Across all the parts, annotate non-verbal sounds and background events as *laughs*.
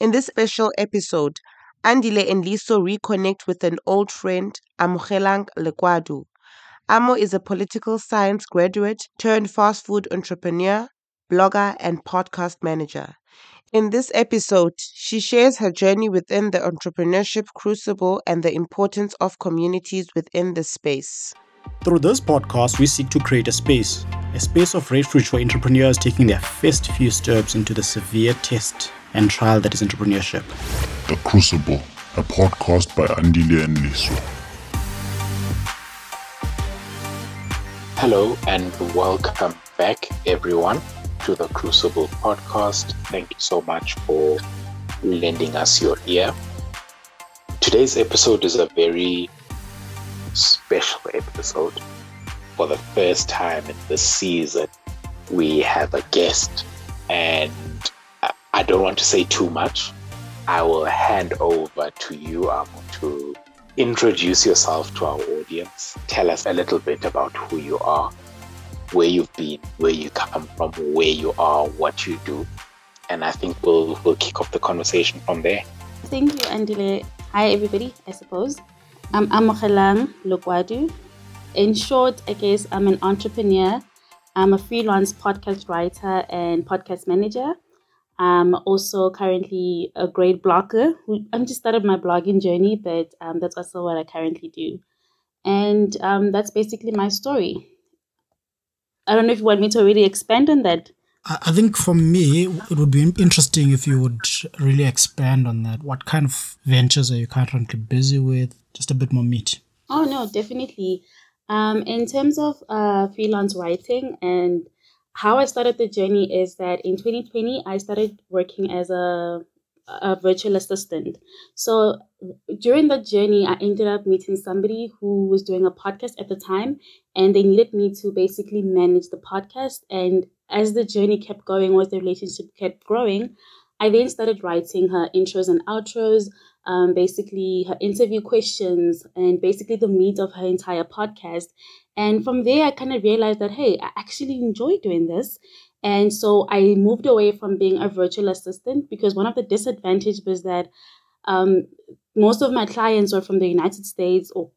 In this special episode, Andile and Liso reconnect with an old friend, Amogelang Lekwadu. Amo is a political science graduate turned fast food entrepreneur, blogger, and podcast manager. In this episode, she shares her journey within the entrepreneurship crucible and the importance of communities within the space. Through this podcast, we seek to create a space, a space of refuge for entrepreneurs taking their first few steps into the severe test and trial that is entrepreneurship. The Crucible, a podcast by Andile and Liso. Hello and welcome back, everyone, to the Crucible podcast. Thank you so much for lending us your ear. Today's episode is a very special episode. For the first time in this season, we have a guest, and I don't want to say too much. I will hand over to you, Amo, to introduce yourself to our audience. Tell us a little bit about who you are, where you've been, where you come from, where you are, what you do. And I think we'll we'll kick off the conversation from there. Thank you, Andile. Hi, everybody, I suppose. I'm Amogelang Lekwadu. In short, I guess I'm an entrepreneur. I'm a freelance podcast writer and podcast manager. I'm also currently a great blogger. I'm just started my blogging journey, but um, that's also what I currently do. And um, that's basically my story. I don't know if you want me to really expand on that. I think for me, it would be interesting if you would really expand on that. What kind of ventures are you currently busy with? Just a bit more meat. Oh, no, definitely. Um, in terms of uh, freelance writing and how I started the journey is that in 2020, I started working as a, a virtual assistant. So during the journey, I ended up meeting somebody who was doing a podcast at the time, and they needed me to basically manage the podcast. And as the journey kept going, as the relationship kept growing, I then started writing her intros and outros, um, basically her interview questions, and basically the meat of her entire podcast. And from there, I kind of realized that, hey, I actually enjoy doing this. And so I moved away from being a virtual assistant because one of the disadvantages was that um, most of my clients were from the United States or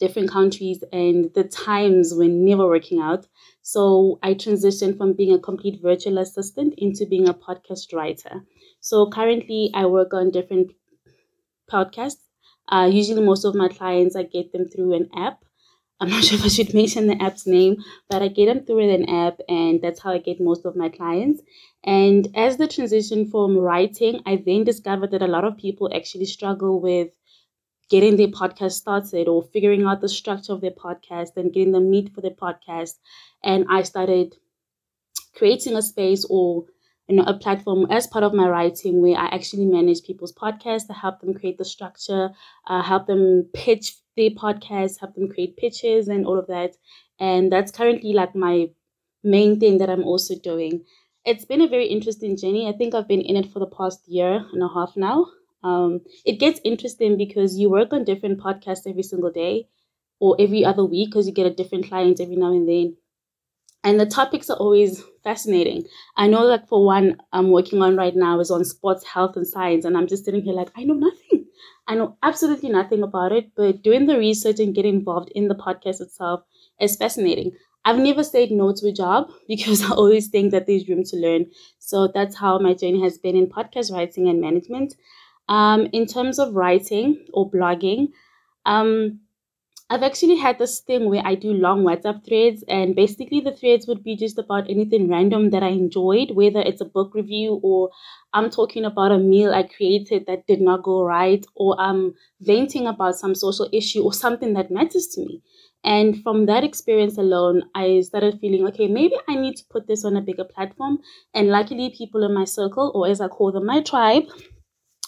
different countries, and the times were never working out. So I transitioned from being a complete virtual assistant into being a podcast writer. So currently, I work on different podcasts. Uh, usually, most of my clients, I get them through an app. I'm not *laughs* sure if I should mention the app's name, but I get them through an app, and that's how I get most of my clients. And as the transition from writing, I then discovered that a lot of people actually struggle with getting their podcast started or figuring out the structure of their podcast and getting the meat for their podcast. And I started creating a space or you know a platform as part of my writing where I actually manage people's podcasts to help them create the structure, uh, help them pitch their podcasts, help them create pitches and all of that. And that's currently like my main thing that I'm also doing. It's been a very interesting journey. I think I've been in it for the past year and a half now. Um, it gets interesting because you work on different podcasts every single day or every other week because you get a different client every now and then. And the topics are always fascinating. I know, like, for one, I'm working on right now is on sports, health, and science. And I'm just sitting here like, I know nothing. I know absolutely nothing about it. But doing the research and getting involved in the podcast itself is fascinating. I've never said no to a job *laughs* because I always think that there's room to learn. So that's how my journey has been in podcast writing and management. Um, in terms of writing or blogging, um, I've actually had this thing where I do long WhatsApp threads, and basically the threads would be just about anything random that I enjoyed, whether it's a book review or I'm talking about a meal I created that did not go right, or I'm venting about some social issue or something that matters to me. And from that experience alone, I started feeling okay, maybe I need to put this on a bigger platform. And luckily, people in my circle, or as I call them, my tribe,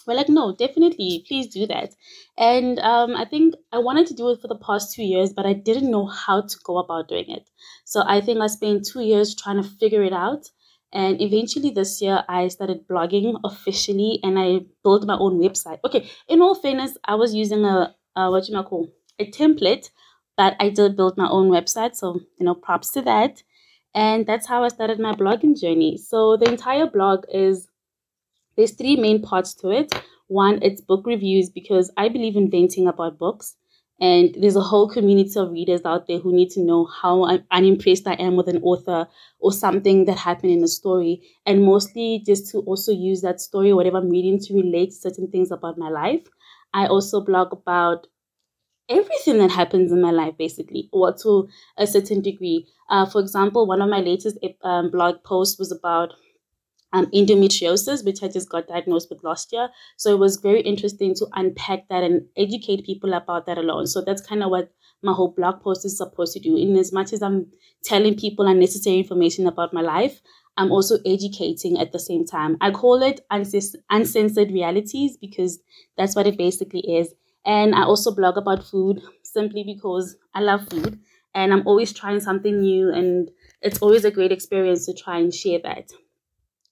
we're like, no, definitely, please do that. And um, I think I wanted to do it for the past two years, but I didn't know how to go about doing it. So I think I spent two years trying to figure it out. And eventually this year, I started blogging officially and I built my own website. Okay, in all fairness, I was using a, a what you might call a template, but I did build my own website. So, you know, props to that. And that's how I started my blogging journey. So the entire blog is there's three main parts to it. One, it's book reviews because I believe in venting about books. And there's a whole community of readers out there who need to know how unimpressed I am with an author or something that happened in a story. And mostly just to also use that story, whatever I'm reading, to relate certain things about my life. I also blog about everything that happens in my life, basically, or to a certain degree. Uh, for example, one of my latest um, blog posts was about um, endometriosis, which I just got diagnosed with last year. So it was very interesting to unpack that and educate people about that alone. So that's kind of what my whole blog post is supposed to do. In as much as I'm telling people unnecessary information about my life, I'm also educating at the same time. I call it uncensored realities because that's what it basically is. And I also blog about food simply because I love food and I'm always trying something new and it's always a great experience to try and share that.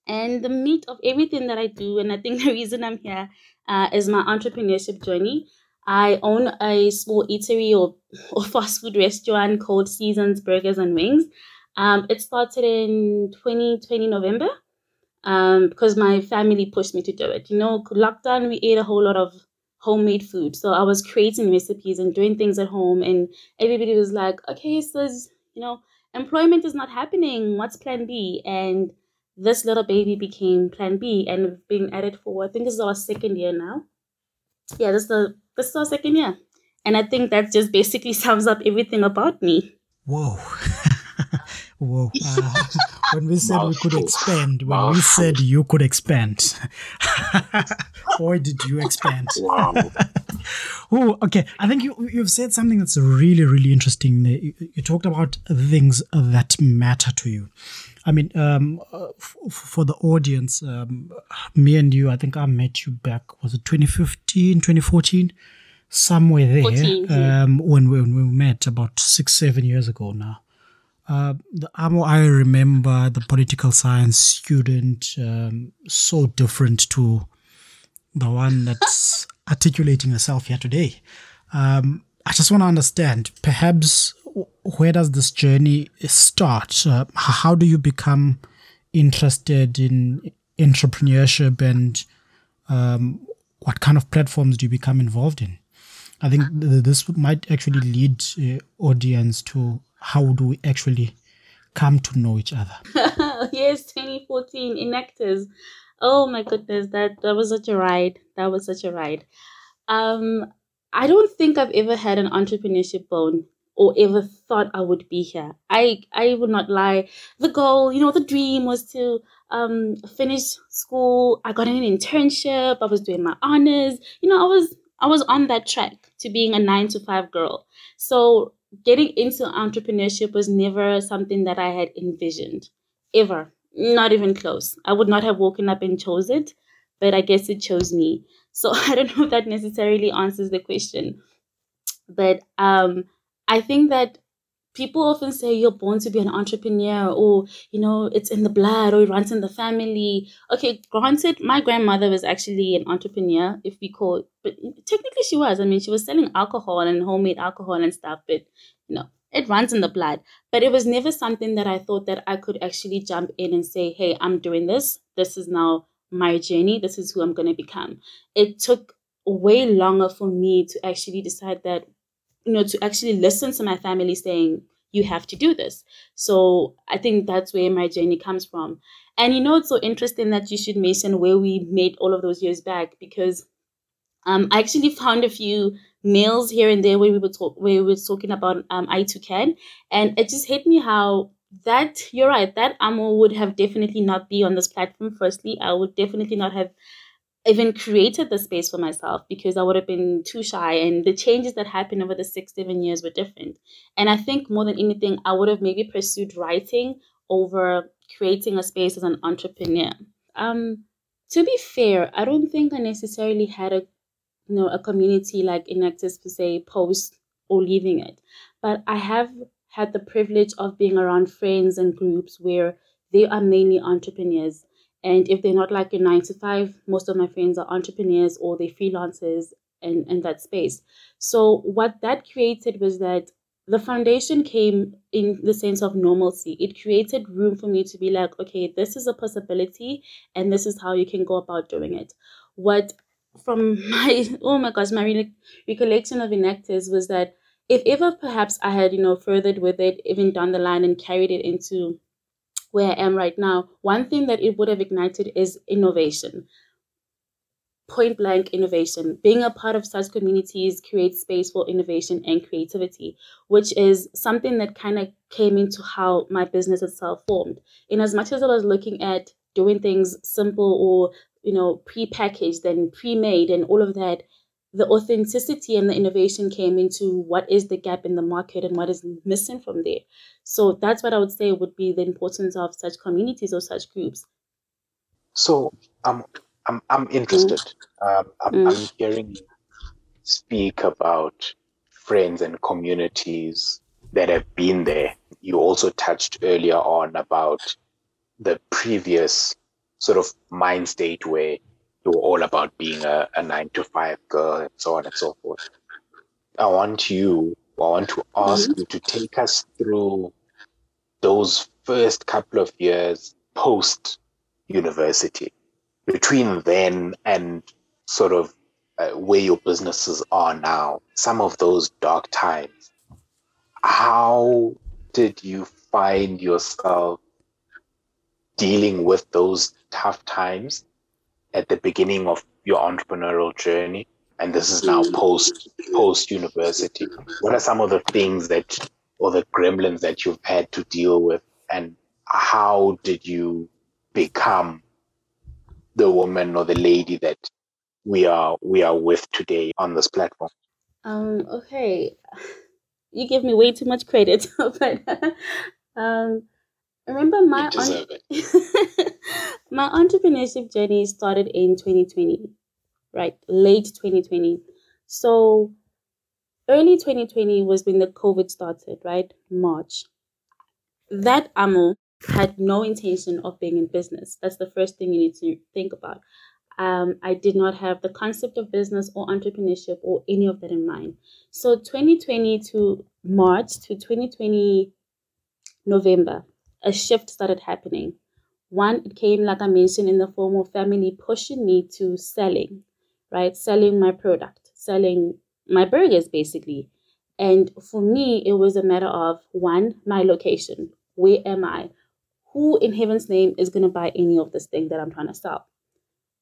And the meat of everything that I do, and I think *laughs* the reason I'm here uh, is my entrepreneurship journey. I own a small eatery or, *laughs* or fast food restaurant called Seasons Burgers and Wings. Um, it started in 2020 November um, because my family pushed me to do it. You know, lockdown, we ate a whole lot of homemade food. So I was creating recipes and doing things at home, and everybody was like, okay, so, you know, employment is not happening. What's plan B? And this little baby became Plan B, and we've been at it for I think this is our second year now. Yeah, this is the this is our second year, and I think that just basically *laughs* sums up everything about me. Whoa. *laughs* Whoa. Uh, *laughs* when we said we could expand, when we said you could expand, boy, did you expand. Wow. Oh, okay. I think you, you've said something that's really, really interesting. You, you talked about things that matter to you. I mean, um, f- for the audience, um, me and you, I think I met you back, was it 2015, 2014? Somewhere there 14, yeah. um, when, we, when we met about six, seven years ago now. Uh, the Amo I remember, the political science student, um, so different to the one that's *laughs* articulating herself here today. Um, I just want to understand, perhaps where does this journey start? Uh, how do you become interested in entrepreneurship and um, what kind of platforms do you become involved in? I think this might actually lead uh, audience to how do we actually come to know each other. *laughs* yes, 2014 Enactus. Oh my goodness, that that was such a ride. That was such a ride. Um, I don't think I've ever had an entrepreneurship bone or ever thought I would be here. I I would not lie. The goal, you know, the dream was to um finish school. I got an internship. I was doing my honors. You know, I was I was on that track to being a 9 to 5 girl. So, getting into entrepreneurship was never something that I had envisioned ever. Not even close. I would not have woken up and chose it, but I guess it chose me. So, *laughs* I don't know if that necessarily answers the question. But um I think that people often say you're born to be an entrepreneur or you know it's in the blood or it runs in the family okay granted my grandmother was actually an entrepreneur if we call it but technically she was i mean she was selling alcohol and homemade alcohol and stuff but you know it runs in the blood but it was never something that i thought that i could actually jump in and say hey i'm doing this this is now my journey this is who i'm going to become it took way longer for me to actually decide that you know, to actually listen to my family saying, you have to do this. So I think that's where my journey comes from. And you know, it's so interesting that you should mention where we made all of those years back because um, I actually *laughs* found a few mails here and there where we were talk where we were talking about um, I2CAN, and it just hit me how that you're right that Amo would have definitely not be on this platform. Firstly, I would definitely not have even created the space for myself because I would have been too shy. And the changes that happened over the six, seven years were different. And I think more than anything, I would have maybe pursued writing over creating a space as an entrepreneur. Um, to be fair, I don't think I necessarily had a you know a community like Enactus per se post or leaving it. But I have had the privilege of being around friends and groups where they are mainly entrepreneurs and if they're not like a nine to five, most of my friends are entrepreneurs or they're freelancers in, in that space. So what that created was that the foundation came in the sense of normalcy. It created room for me to be like, okay, this is a possibility and this is how you can go about doing it. What from *laughs* my oh my gosh, my re- recollection of Enactus was that if ever perhaps I had, you know, furthered with it even down the line and carried it into where I am right now, one thing that it would have ignited is innovation point blank innovation. Being a part of such communities creates space for innovation and creativity, which is something that kind of came into how my business itself formed. In as much as I was looking at doing things simple or you know pre-packaged and pre-made and all of that the authenticity and the innovation came into what is the gap in the market and what is missing from there so that's what i would say would be the importance of such communities or such groups so um I'm I'm interested. Um, I'm, mm. I'm hearing you speak about friends and communities that have been there. You also touched earlier on about the previous sort of mind state where you were all about being a, a nine to five girl and so on and so forth. I want you, I want to ask mm-hmm. you to take us through those first couple of years post university between then and sort of uh, where your businesses are now, some of those dark times, how did you find yourself dealing with those tough times at the beginning of your entrepreneurial journey? And this is now post post university. What are some of the things that or the gremlins that you've had to deal with and how did you become the woman or the lady that we are we are with today on this platform? Um, okay. You give me way too much credit, *laughs* but um, remember my on- *laughs* my entrepreneurship journey started in 2020, right? Late 2020. So early 2020 was when the COVID started, right? March. That Amo had no intention of being in business. That's the first thing you need to think about. Um, I did not have the concept of business or entrepreneurship or any of that in mind. So 2020 to March to 2020 November, a shift started happening. One, it came, like I mentioned, in the form of family pushing me to selling, right? Selling my product, selling my burgers, basically. And for me, it was a matter of one, my location. Where am I? who in heaven's name is going to buy any of this thing that I'm trying to sell?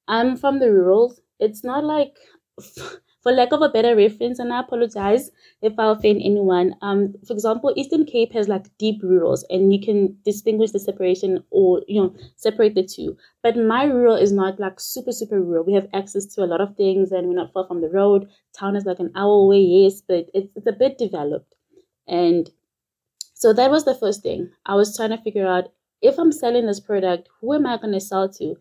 I'm from the rurals. It's not like, *laughs* for lack of a better reference, and I apologize if I offend anyone. Um, for example, Eastern Cape has like deep rurals, and you can distinguish the separation or you know separate the two. But my rural is not like super super rural. We have access to a lot of things, and we're not far from the road. Town is like an hour away, yes, but it's it's a bit developed, and so that was the first thing. I was trying to figure out if I'm selling this product, who am I going to sell to?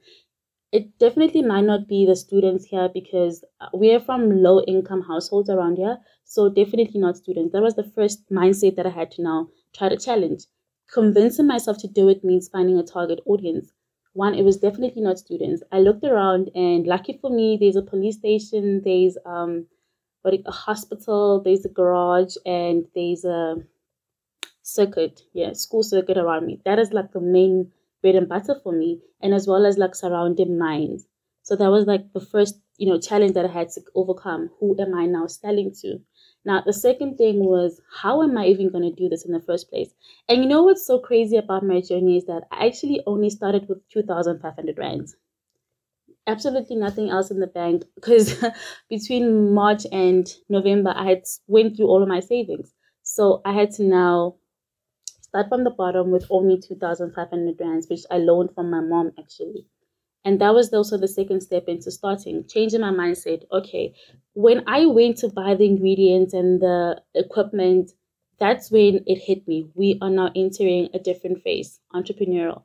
It definitely might not be the students here because we're from low income households around here. So, definitely not students. That was the first mindset that I had to now try to challenge. Convincing myself to do it means finding a target audience. One, it was definitely not students. I looked around, and lucky for me, there's a police station, there's um, what a hospital, there's a garage, and there's a circuit, yeah, school circuit around me. That is like the main bread and butter for me, and as well as like surrounding mines. So that was like the first, you know, challenge that I had to overcome. Who am I now selling to? Now, the second thing was, how am I even going to do this in the first place? And you know what's so crazy about my journey is that I actually only started with 2,500 rands. Absolutely nothing else in the bank because *laughs* between March and November, I had went through all of my savings. So I had to now start from the bottom with only 2,500 rands, which I loaned from my mom actually. And that was also the second step into starting, changing my mindset. Okay, when I went to buy the ingredients and the equipment, that's when it hit me. We are now entering a different phase, entrepreneurial.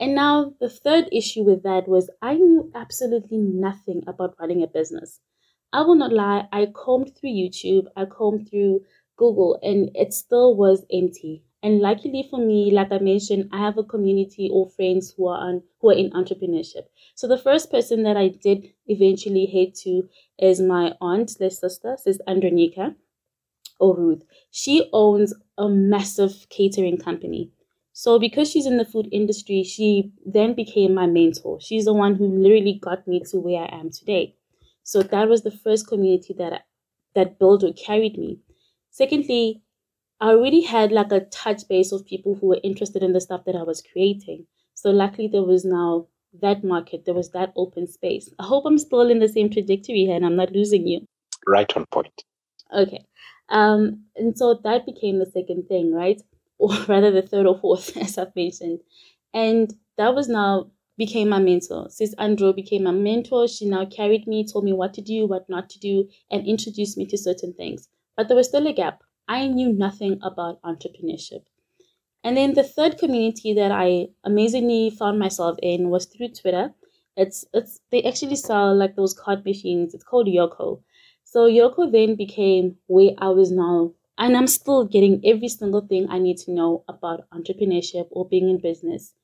And now the third issue with that was I knew absolutely nothing about running a business. I will not lie, I combed through YouTube, I combed through Google, and it still was empty. And luckily for me, like I mentioned, I have a community or friends who are on who are in entrepreneurship. So the first person that I did eventually head to is my aunt, their sister, is Andronika, or Ruth, she owns a massive catering company. So because she's in the food industry, she then became my mentor. She's the one who literally got me to where I am today. So that was the first community that I, that built or carried me. Secondly, I already had like a touch base of people who were interested in the stuff that I was creating. So luckily there was now that market, there was that open space. I hope I'm still in the same trajectory here and I'm not losing you. Right on point. Okay. Um, and so that became the second thing, right? *laughs* Or rather the third or fourth, *laughs* as I've mentioned. And that was now became my mentor. Sis Andrew became my mentor. She now carried me, told me what to do, what not to do, and introduced me to certain things. But there was still a gap. I knew nothing about entrepreneurship. And then the third community that I amazingly found myself in was through Twitter. It's it's they actually sell like those card machines. It's called Yoco. So Yoco then became where I was now, and I'm still getting every single thing I need to know about entrepreneurship or being in business.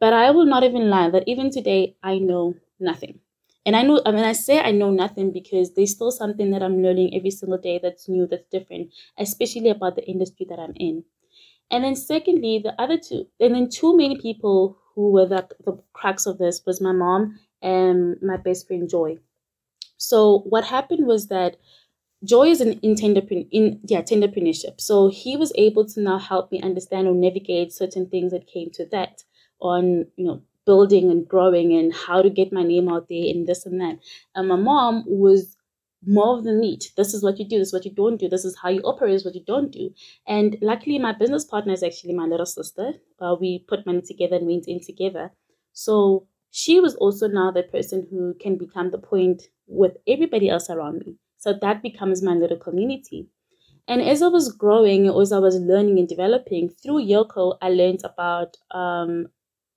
But I will not even lie that even today I know nothing. And I know, I mean, I say I know nothing because there's still something that I'm learning every single day that's new, that's different, especially about the industry that I'm in. And then secondly, the other two, and then two main people who were the, the crux of this was my mom and my best friend Joy. So what happened was that Joy is in, in, in yeah, tenderpreneurship. So he was able to now help me understand or navigate certain things that came to that on, you know, building and growing and how to get my name out there and this and that. And my mom was more of the meat. This is what you do, this is what you don't do, this is how you operate, this is what you don't do. And luckily, my business partner is actually my little sister. Uh, we put money together and went in together. So she was also now the person who can become the point with everybody else around me. So that becomes my little community. And as I was growing, as I was learning and developing through Yoco, I learned about um,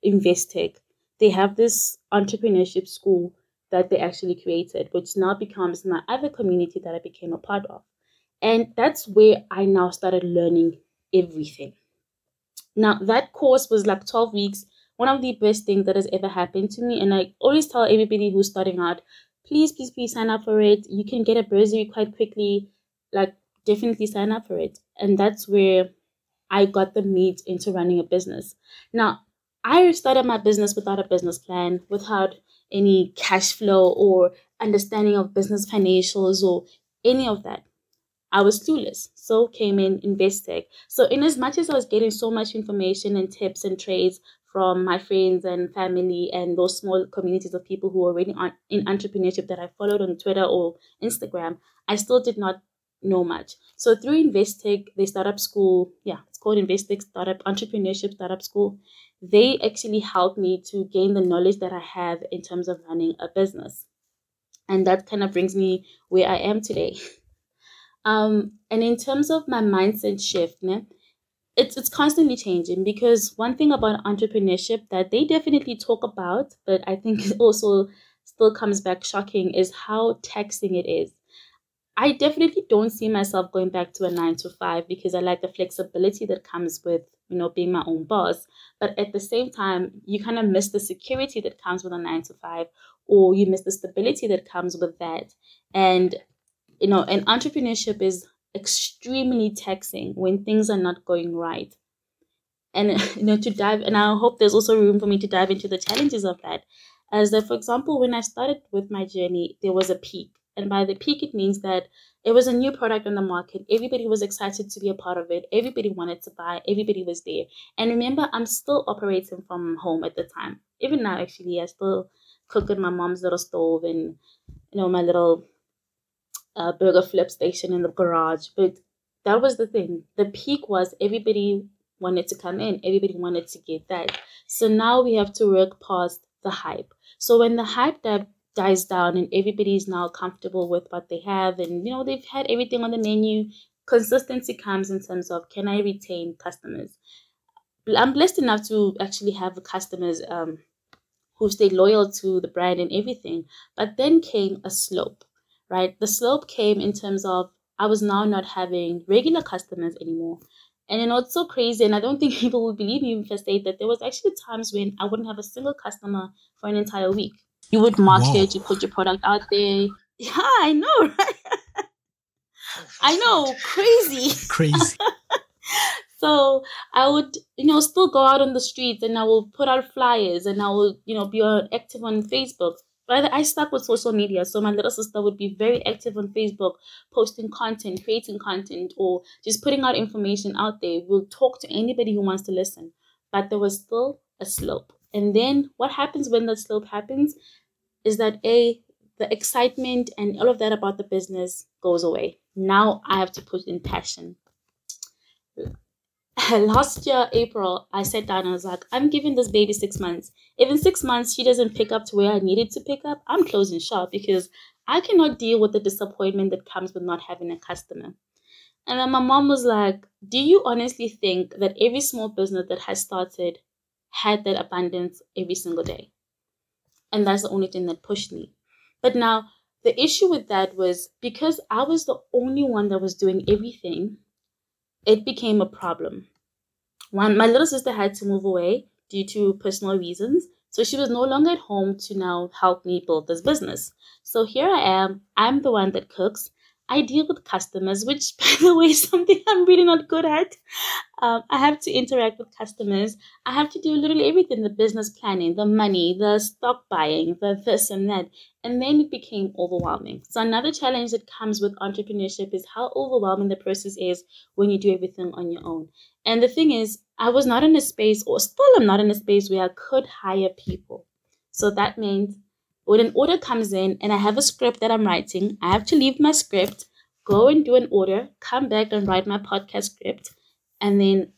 Investec. They have this entrepreneurship school that they actually created, which now becomes my other community that I became a part of. And that's where I now started learning everything. Now, that course was like 12 weeks, one of the best things that has ever happened to me. And I always tell everybody who's starting out, please, please, please sign up for it. You can get a bursary quite quickly. Like, definitely sign up for it. And that's where I got the meat into running a business. Now, I started my business without a business plan, without any cash flow or understanding of business financials or any of that. I was clueless. So came in Investec. So in as much as I was getting so much information and tips and trades from my friends and family and those small communities of people who are already in entrepreneurship that I followed on Twitter or Instagram, I still did not know much. So through Investec, the startup school, yeah, it's called Investec Startup Entrepreneurship Startup School, they actually helped me to gain the knowledge that I have in terms of running a business. And that kind of brings me where I am today. *laughs* Um, and in terms of my mindset shift, né, it's it's constantly changing because one thing about entrepreneurship that they definitely talk about, but I think *laughs* also still comes back shocking is how taxing it is. I definitely don't see myself going back to a nine to five because I like the flexibility that comes with, you know, being my own boss. But at the same time, you kind of miss the security that comes with a nine to five, or you miss the stability that comes with that. And, you know, and entrepreneurship is extremely taxing when things are not going right. And, *laughs* you know, to dive, and I hope there's also room for me to dive into the challenges of that. As that, for example, when I started with my journey, there was a peak and by the peak, it means that it was a new product on the market. Everybody was excited to be a part of it. Everybody wanted to buy. Everybody was there. And remember, I'm still operating from home at the time. Even now, actually, I still cook in my mom's little stove and, you know, my little uh, burger flip station in the garage. But that was the thing. The peak was everybody wanted to come in. Everybody wanted to get that. So now we have to work past the hype. So when the hype that dies down and everybody is now comfortable with what they have. And you know they've had everything on the menu. Consistency comes in terms of can i retain customers? I'm blessed enough to actually have customers um, who stayed loyal to the brand and everything. But then came a slope right? The slope came in terms of i was now not having regular customers anymore. And you know it's so crazy and i don't *laughs* think people would believe me if i say that there was actually times when i wouldn't have a single customer for an entire week you would market, Whoa. you put your product out there. Yeah, I know, *laughs* right? *laughs* I know, crazy. Crazy. *laughs* so I would, you know, still go out on the streets and I will put out flyers and I will, you know, be active on Facebook. But I stuck with social media. So my little sister would be very active on Facebook, posting content, creating content, or just putting out information out there. We'll talk to anybody who wants to listen. But there was still a slope. And then what happens when that slope happens is that A, the excitement and all of that about the business goes away. Now I have to put in passion. *laughs* Last year, April, I sat down and I was like, I'm giving this baby six months. If in six months she doesn't pick up to where I needed to pick up, I'm closing shop because I cannot deal with the disappointment that comes with not having a customer. And then my mom was like, Do you honestly think that every small business that has started had that abundance every single day? And that's the only thing that pushed me. But now, the issue with that was because I was the only one that was doing everything, it became a problem. One, my little sister had to move away due to personal reasons. So she was no longer at home to now help me build this business. So here I am. I'm the one that cooks. I deal with customers, which, *laughs* by the way, is something I'm really not good at. Um, I have to interact with customers. I have to do literally everything the business planning, the money, the stock buying, the this and that. And then it became overwhelming. So, another challenge that comes with entrepreneurship is how overwhelming the process is when you do everything on your own. And the thing is, I was not in a space, or still I'm not in a space where I could hire people. So, that means when an order comes in and I have a script that I'm writing, I have to leave my script, go and do an order, come back and write my podcast script, and then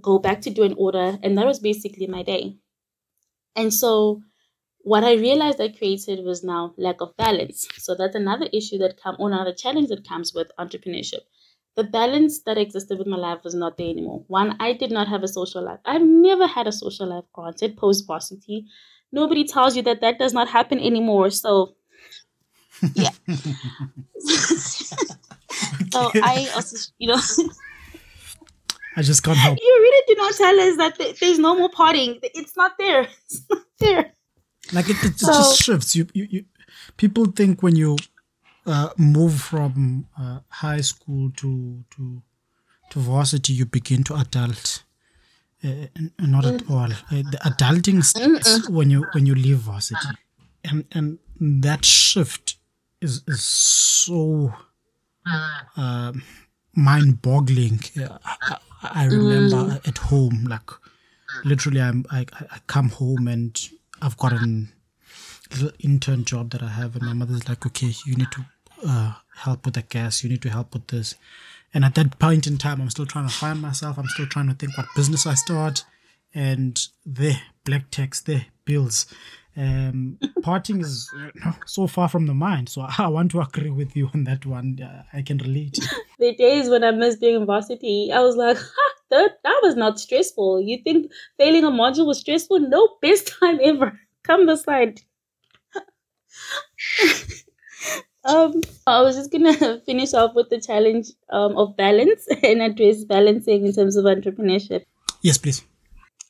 go back to do an order. And that was basically my day. And so what I realized I created was now lack of balance. So that's another issue that come or another challenge that comes with entrepreneurship. The balance that existed with my life was not there anymore. One, I did not have a social life. I've never had a social life granted post varsity nobody tells you that that does not happen anymore. So, yeah. *laughs* *laughs* so I also, you know. *laughs* I just can't help. You really do not tell us that there's no more partying. It's not there. *laughs* It's not there. Like it, it, so, just shifts. You, you, you, people think when you uh, move from uh, high school to to to varsity, you begin to adult uh, not at mm. all. Uh, the adulting starts when you when you leave varsity, and and that shift is is so uh, mind-boggling. Uh, I, I, remember mm. at home, like literally, I'm I, I come home and I've got an little intern job that I have, and my mother's like, okay, you need to uh, help with the gas, you need to help with this and at that point in time, I'm still trying to find myself. I'm still trying to think what business I start. And there, black text, there, bills. Um, parting is so far from the mind. So *laughs* I want to agree with you on that one. Uh, I can relate. *laughs* the days when I missed being in varsity, I was like, *laughs* ha, that, that was not stressful. You think failing a module was stressful? No, best time ever. Come the side. Um, I was just gonna finish off with the challenge um, of balance and address balancing in terms of entrepreneurship. Yes, please.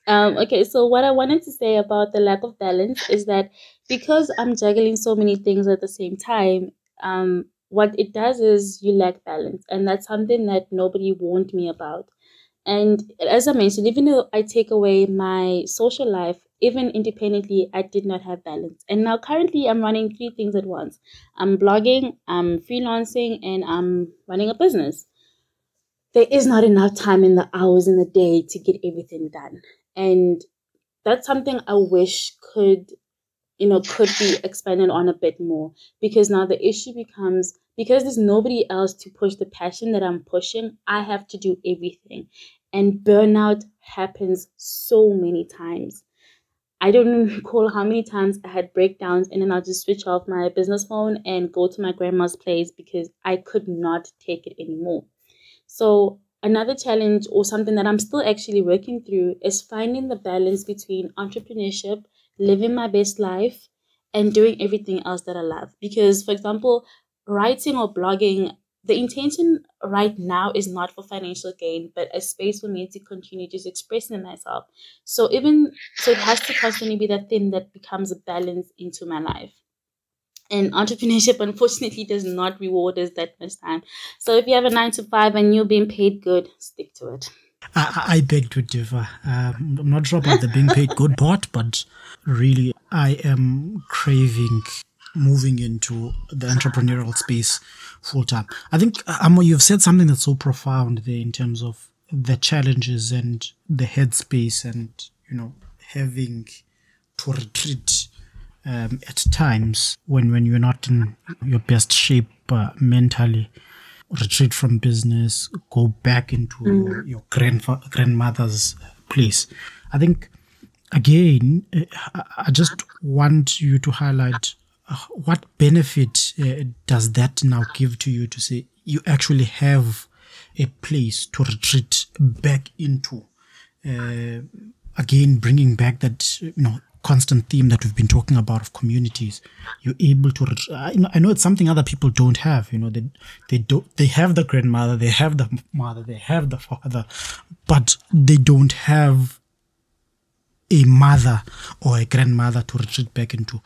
Um, okay, so what I wanted to say about the lack of balance is that because I'm juggling so many things at the same time, um, what it does is you lack balance, and that's something that nobody warned me about. And as I mentioned, even though I take away my social life, even independently, I did not have balance. And now currently I'm running three things at once. I'm blogging, I'm freelancing, and I'm running a business. There is not enough time in the hours in the day to get everything done. And that's something I wish could, you know, could be expanded on a bit more. Because now the issue becomes because there's nobody else to push the passion that I'm pushing, I have to do everything. And burnout happens so many times. I don't *laughs* recall how many times I had breakdowns and then I'll just switch off my business phone and go to my grandma's place because I could not take it anymore. So, another challenge or something that I'm still actually working through is finding the balance between entrepreneurship, living my best life, and doing everything else that I love. Because, for example, writing or blogging, the intention right now is not for financial gain, but a space for me to continue just expressing myself. So even so, it has to constantly be that thing that becomes a balance into my life. And entrepreneurship, unfortunately, does not reward us that much time. So if you have a nine to five and you're being paid good, stick to it. I, I beg to differ. Um, I'm not sure about the being paid good part, but really, I am craving moving into the entrepreneurial space full time. I think, Amo, you've said something that's so profound there in terms of the challenges and the headspace and, you know, having to retreat um, at times when, when you're not in your best shape uh, mentally retreat from business, go back into mm. your, your grandfa- grandmother's place. I think, again, I just want you to highlight uh, what benefit uh, does that now give to you to say you actually have a place to retreat back into. Uh, again, bringing back that you know constant theme that we've been talking about of communities. You're able to I know, I know it's something other people don't have you know they they don't they have the grandmother they have the mother they have the father but they don't have a mother or a grandmother to retreat back into.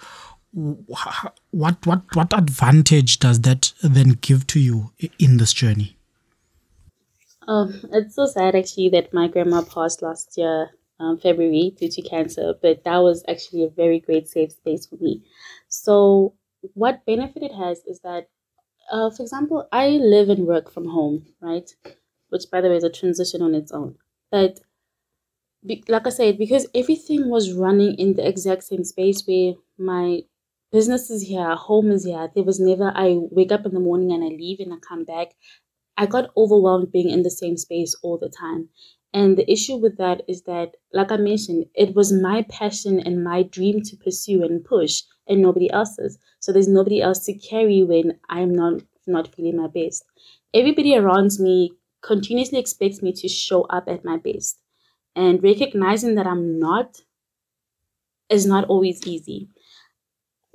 What what what advantage does that then give to you in this journey? Um it's so sad actually that my grandma passed last year um, February due to cancer, but that was actually a very great safe space for me. So, what benefit it has is that, uh, for example, I live and work from home, right? Which, by the way, is a transition on its own. But, be, like I said, because everything was running in the exact same space where my business is here, home is here, there was never, I wake up in the morning and I leave and I come back. I got overwhelmed being in the same space all the time. And the issue with that is that, like I mentioned, it was my passion and my dream to pursue and push, and nobody else's. So there's nobody else to carry when I'm not not feeling my best. Everybody around me continuously expects me to show up at my best, and recognizing that I'm not is not always easy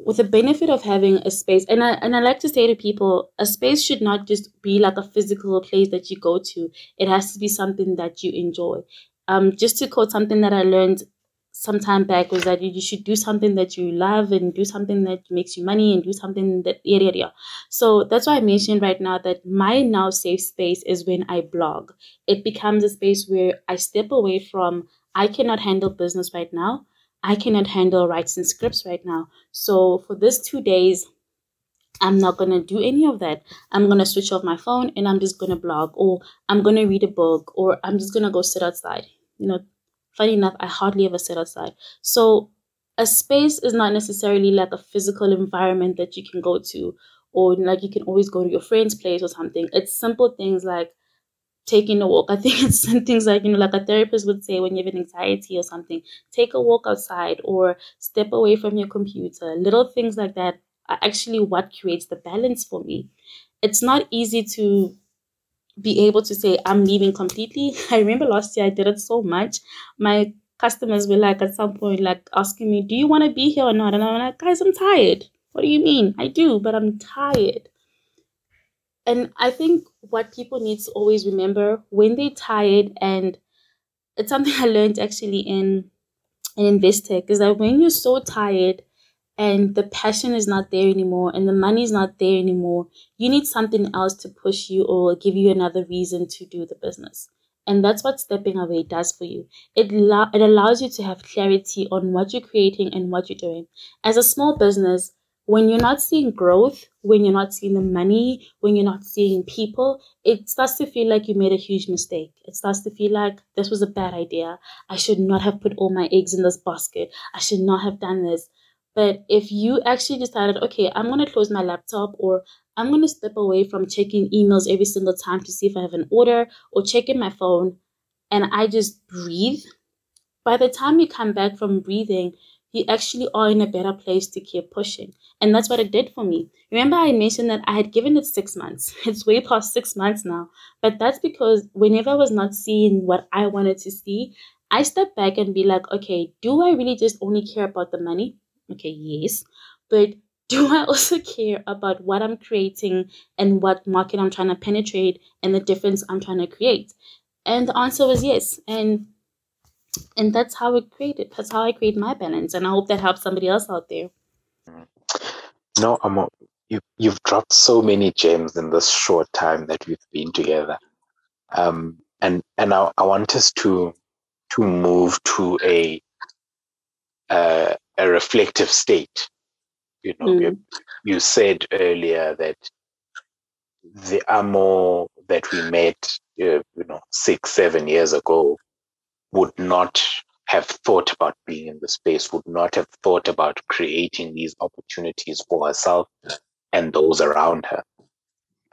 with the benefit of having a space and I, and I like to say to people a space should not just be like a physical place that you go to. It has to be something that you enjoy. Um just to quote something that i learned some time back was that you should do something that you love and do something that makes you money and do something that yeah, yeah, yeah. so that's why i mentioned right now that my now safe space is when i blog. It becomes a space where i step away from i cannot handle business right now I cannot handle writing scripts right now. So for this two days, I'm not going to do any of that. I'm going to switch off my phone and I'm just going to blog or I'm going to read a book or I'm just going to go sit outside. You know, funny enough, I hardly ever sit outside. So a space is not necessarily like a physical environment that you can go to or like you can always go to your friend's place or something. It's simple things like taking a walk. I think *laughs* it's things like, you know, like a therapist would say when you have an anxiety or something, take a walk outside or step away from your computer. Little things like that are actually what creates the balance for me. It's not easy to be able to say, I'm leaving completely. *laughs* I remember last year I did it so much. My customers were like, at some point, like asking me, Do you want to be here or not? And I'm like, Guys, I'm tired. What do you mean? I do, but I'm tired. And I think what people need to always remember when they're tired, and it's something *laughs* I learned actually in in Investec, is that when you're so tired and the passion is not there anymore and the money is not there anymore, you need something else to push you or give you another reason to do the business. And that's what stepping away does for you. It, lo- it allows you to have clarity on what you're creating and what you're doing. As a small business, when you're not seeing growth, when you're not seeing the money, when you're not seeing people, it starts to feel like you made a huge mistake. It starts to feel like this was a bad idea. I should not have put all my eggs in this basket. I should not have done this. But if you actually decided, okay, I'm going to close my laptop or I'm going to step away from checking emails every single time to see if I have an order or checking my phone and I just breathe, by the time you come back from breathing, you actually are in a better place to keep pushing. And that's what it did for me. Remember, I mentioned that I had given it six months. *laughs* It's way past six months now. But that's because whenever I was not seeing what I wanted to see, I stepped back and be like, okay, do I really just only care about the money? Okay, yes. But *laughs* do I also care about what I'm creating and what market I'm trying to penetrate and the difference I'm trying to create? And the answer was yes. And and that's how it created. That's how I create my balance. And I hope that helps somebody else out there. No, Amo, you, you've dropped so many gems in this short time that we've been together. Um, and and I, I want us to to move to a uh, a reflective state. You know, Mm. you, you said earlier that the Amo that we met, uh, you know, six, seven years ago, would not have thought about being in the space, would not have thought about creating these opportunities for herself and those around her.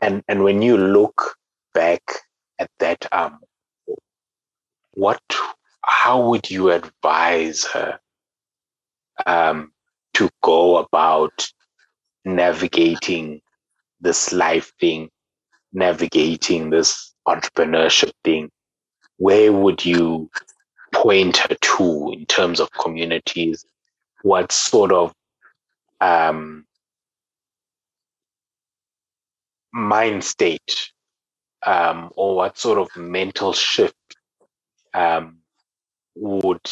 And and when you look back at that Amo, what how would you advise her um, to go about navigating this life thing, navigating this entrepreneurship thing? Where would you point her to in terms of communities? What sort of um, mind state um, or what sort of mental shift um, would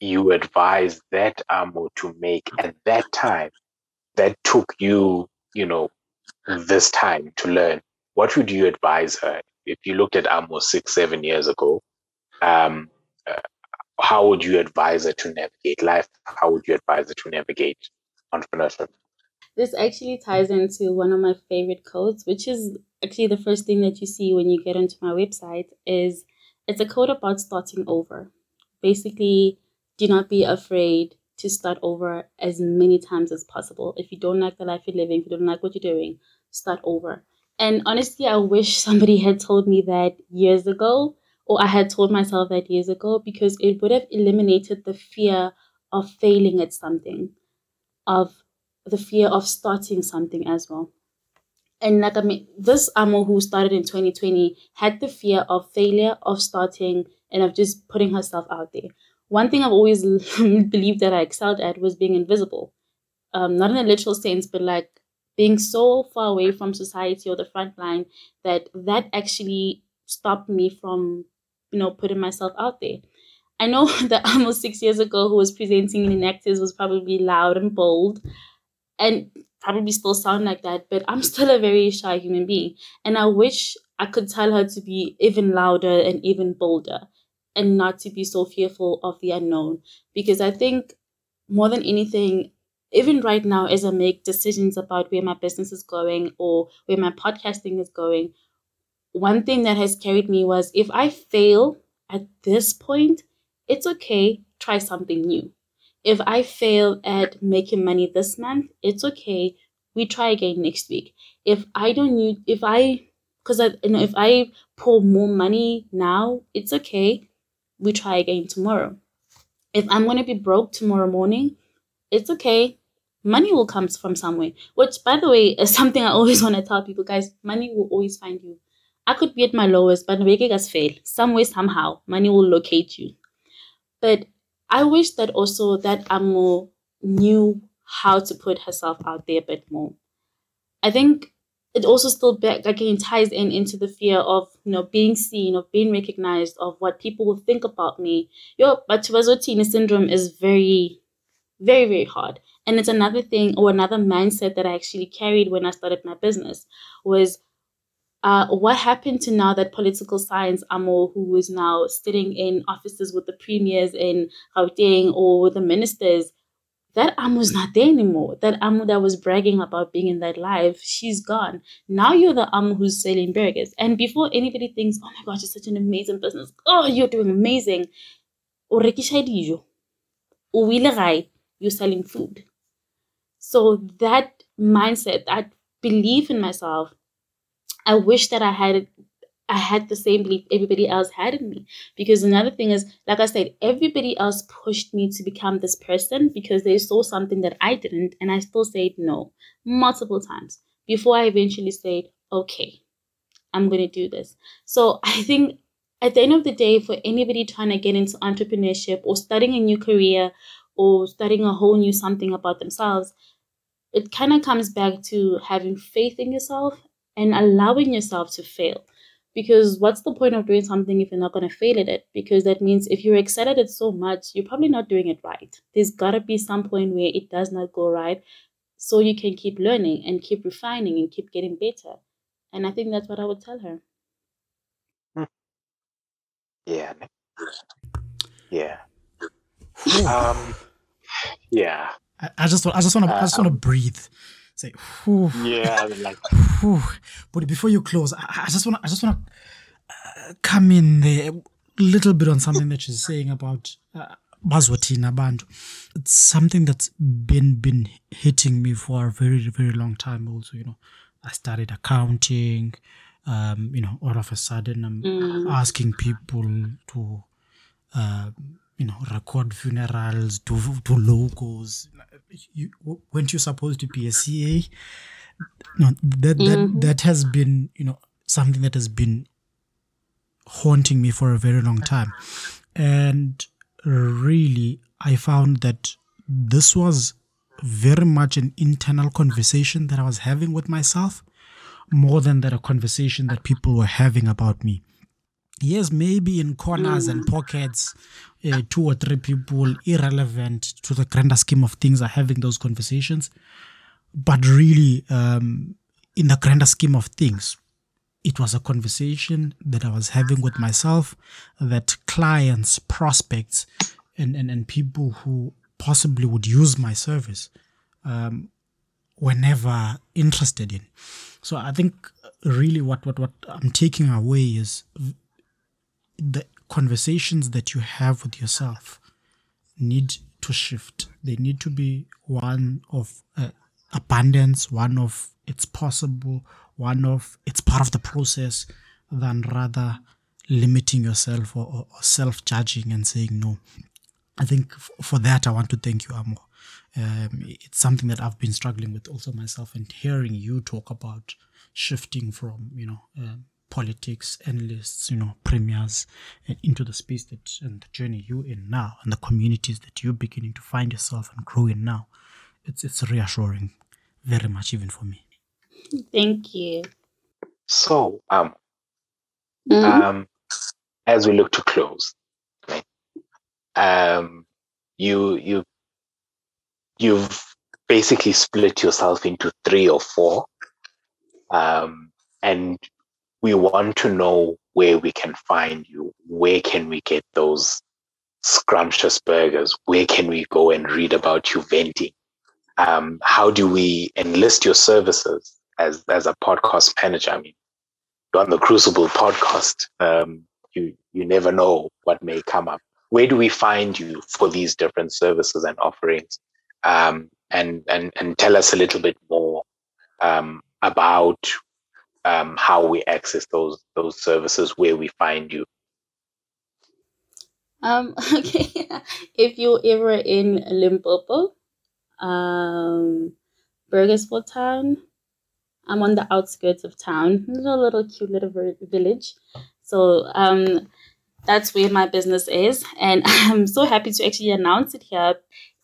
you advise that Amo to make at that time that took you, you know, this time to learn? What would you advise her if you looked at Amo six, seven years ago? Um, uh, how would you advise her to navigate life? How would you advise her to navigate entrepreneurship? This actually ties into one of my favorite quotes, which is actually the first thing that you see when you get onto my website is it's a quote about starting over. Basically, do not be afraid to start over as many times as possible. If you don't like the life you're living, if you don't like what you're doing, start over. And honestly, I wish somebody had told me that years ago, or I had told myself that years ago, because it would have eliminated the fear of failing at something, of the fear of starting something as well. And like I mean, this Amo who started in 2020 had the fear of failure, of starting, and of just putting herself out there. One thing I've always *laughs* believed that I excelled at was being invisible. Um, not in a literal sense, but like being so far away from society or the front line that that actually stopped me from, you know, putting myself out there. I know *laughs* that almost six years ago, who was presenting Enactus was probably loud and bold, and probably still sound like that. But I'm *laughs* still a very shy human being, and I wish I could tell her to be even louder and even bolder, and not to be so fearful of the unknown. Because I think more than anything, even right now, as I make decisions about where my business is going or where my podcasting is going, one thing that has carried me was if I fail at this point, it's okay, try something new. If I fail at making money this month, it's okay, we try again next week. If I don't need, if I, because I, you know, if I pour more money now, it's okay, we try again tomorrow. If I'm going to be broke tomorrow morning, it's okay. Money will come from somewhere. Which, by the way, is *laughs* something I always want to tell people, guys. Money will always find you. I could be at my lowest, but Vegas fail. Some way, somehow, money will locate you. But I wish that also that Amo knew how to put herself out there a bit more. I think it also still back again ties in into the fear of you know being seen, of being recognized, of what people will think about me. Yo, but syndrome is very, very, very hard. And it's another thing or another mindset that I actually carried when I started my business was uh, what happened to now that political science Amo, who is now sitting in offices with the premiers in Gauteng or with the ministers, that Amo's not there anymore. That Amo that was bragging about being in that life, she's gone. Now you're the Amo who's selling burgers. And before anybody thinks, oh my gosh, it's such an amazing business. Oh, you're doing amazing. O rekisha dijo. O You're selling food. So that mindset, that belief in myself, I wish that I had I had the same belief everybody else had in me. Because another thing is, like I said, everybody else pushed me to become this person because they saw something that I didn't, and I still said no multiple times before I eventually said, okay, I'm going to do this. So I think at the end of the day, for anybody trying to get into entrepreneurship or starting a new career or starting a whole new something about themselves, it kind of comes back to having faith in yourself and allowing yourself to fail. Because what's the point of doing something if you're not going to fail at it? Because that means if you're excited at it so much, you're probably not doing it right. There's got to be some point where it does not go right. so you can keep learning and keep refining and keep getting better. And I think that's what I would tell her. Yeah. Yeah. *laughs* Um. Yeah. I, I just, I just want to, I just want to Um, breathe. Say, whew, Yeah. Like. whew. But before you close, I, I just want, to, I just want to uh, come in there a little bit on something that you're saying about uh, bazwathina abantu. It's something that's been been hitting me for a very, very long time. Also, you know, I started accounting. Um, you know, all of a sudden, I'm Mm. asking people to uh, you know, record funerals, do do logos. You, weren't you supposed to be a CA? No, that that Mhm. that has been you know something that has been haunting me for a very long time, and really, I found that this was very much an internal conversation that I was having with myself, more than that a conversation that people were having about me yes, maybe in corners and pockets, uh, two or three people irrelevant to the grander scheme of things are having those conversations. But really, um, in the grander scheme of things, it was a conversation that I was having with myself that clients, prospects, and, and, and people who possibly would use my service um, were never interested in. So I think really what, what, what I'm taking away is the conversations that you have with yourself need to shift. They need to be one of uh, abundance, one of it's possible, one of it's part of the process, than rather limiting yourself or, or, or self judging and saying no. I think f- for that, I want to thank you, Amo. Um, it's something that I've been struggling with also myself, and hearing you talk about shifting from, you know, um, politics, analysts, you know, premiers, and into the space that and the journey you're in now, and the communities that you're beginning to find yourself and grow in now. It's it's reassuring, very much even for me. Thank you. So, um, Mhm. um, as we look to close, right? Um, you you you've basically split yourself into three or four, um, and we want to know where we can find you. Where can we get those scrumptious burgers? Where can we go and read about you venting? Um, how do we enlist your services as as a podcast manager? I mean, you're on the Crucible podcast. Um, you you never know what may come up. Where do we find you for these different services and offerings? Um, and and and tell us a little bit more um, about um, how we access those those services, where we find you. Um, *laughs* okay. if you're ever in Limpopo, um, Burgersfort town, I'm on the outskirts of town, It's a little cute little village. So um, that's where my business is, and *laughs* I'm so happy to actually announce it here.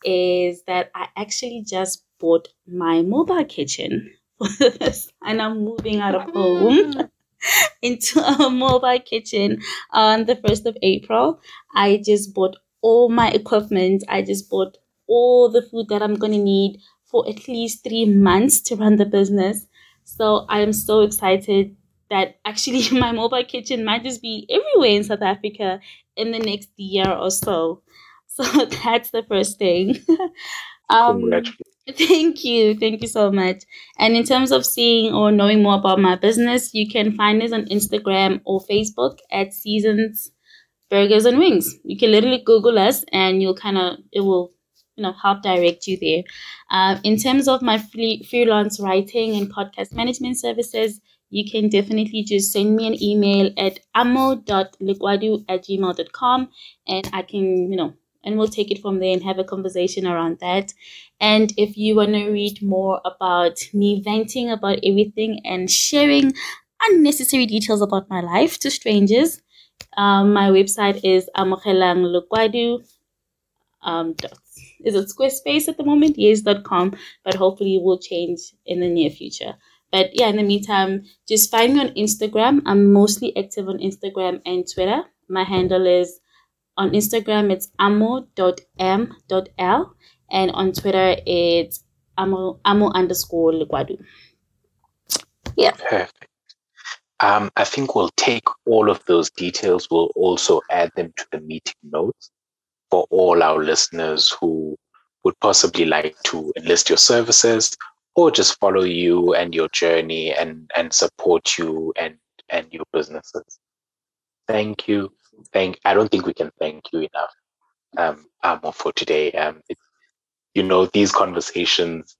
Is that I actually just bought my mobile kitchen, *laughs* and I'm moving out of home *laughs* into a mobile kitchen on the first of April. I just bought all my equipment. I just bought all the food that I'm going to need for at least three months to run the business. So I am so excited that actually *laughs* my mobile kitchen might just be everywhere in South Africa in the next year or so. So that's the first thing. um, Congratulations. *laughs* Thank you. Thank you so much. And in terms of seeing or knowing more about my business, you can find us on Instagram or Facebook at Seasons Burgers and Wings. You can literally Google us and you'll kind of, it will, you know, help direct you there. Uh, in terms of my free, freelance writing and podcast management services, you can definitely just send me an email at amo.lekwadu at gmail.com and I can, you know, and we'll take it from there and have a conversation around that. And if you want to read more about me venting about everything and sharing unnecessary details about my life to strangers, um, my website is amogelang um, is it Squarespace at the moment? Yes, dot com, but hopefully it will change in the near future. But yeah, in the meantime, just find me on Instagram. I'm mostly active on Instagram and Twitter. My handle is on Instagram, it's amo.m.l. And on Twitter, it's amo, amo underscore Lekwadu. Yeah. Perfect. Um, I think we'll take all of those details. We'll also add them to the meeting notes for all our listeners who would possibly like to enlist your services or just follow you and your journey and, and support you and, and your businesses. Thank you. Thank. I don't think we can thank you enough, um, Amo, for today. Um, it, you know, these conversations,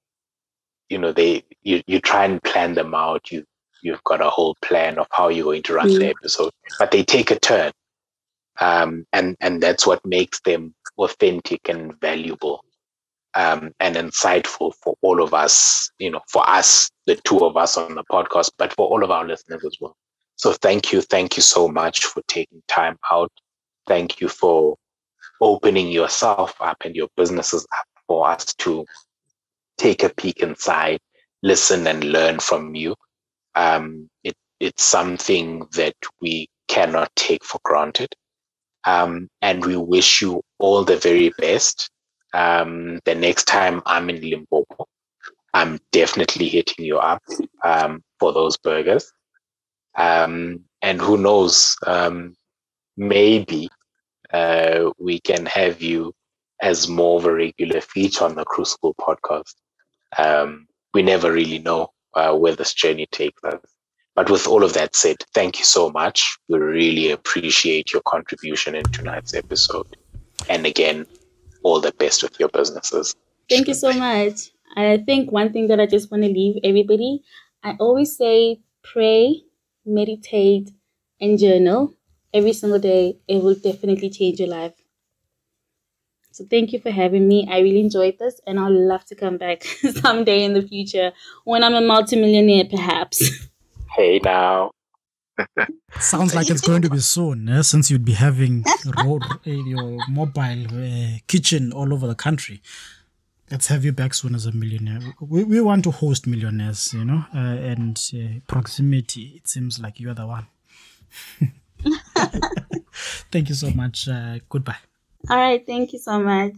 you know, they you you try and plan them out. You you've got a whole plan of how you're going to run mm. the episode, but they take a turn, um, and and that's what makes them authentic and valuable. Um, and insightful for all of us, you know, for us, the two of us on the podcast, but for all of our listeners as well. So thank you. Thank you so much for taking time out. Thank you for opening yourself up and your businesses up for us to take a peek inside, listen and learn from you. Um, it, it's something that we cannot take for granted. Um, and we wish you all the very best. Um, the next time I'm in Limpopo, I'm definitely hitting you up um, for those burgers. Um, and who knows, um, maybe uh, we can have you as more of a regular feature on the Crucible podcast. Um, we never really know uh, where this journey takes us. But with all of that said, thank you so much. We really appreciate your contribution in tonight's episode. And again, all the best with your businesses. Thank you so much. I think one thing that I just want to leave everybody, I always say pray meditate, and journal every single day, it will definitely change your life. So thank you for having me. I really enjoyed this and I'd love to come back *laughs* someday in the future when I'm a multimillionaire, perhaps. Hey now. Sounds like it's going to be soon, eh? since you'd be having road, your mobile uh, kitchen all over the country. Let's have you back soon as a millionaire. We, we want to host millionaires, you know, uh, and uh, proximity. It seems like you're the one. *laughs* *laughs* thank you so much. Uh, goodbye. All right. Thank you so much.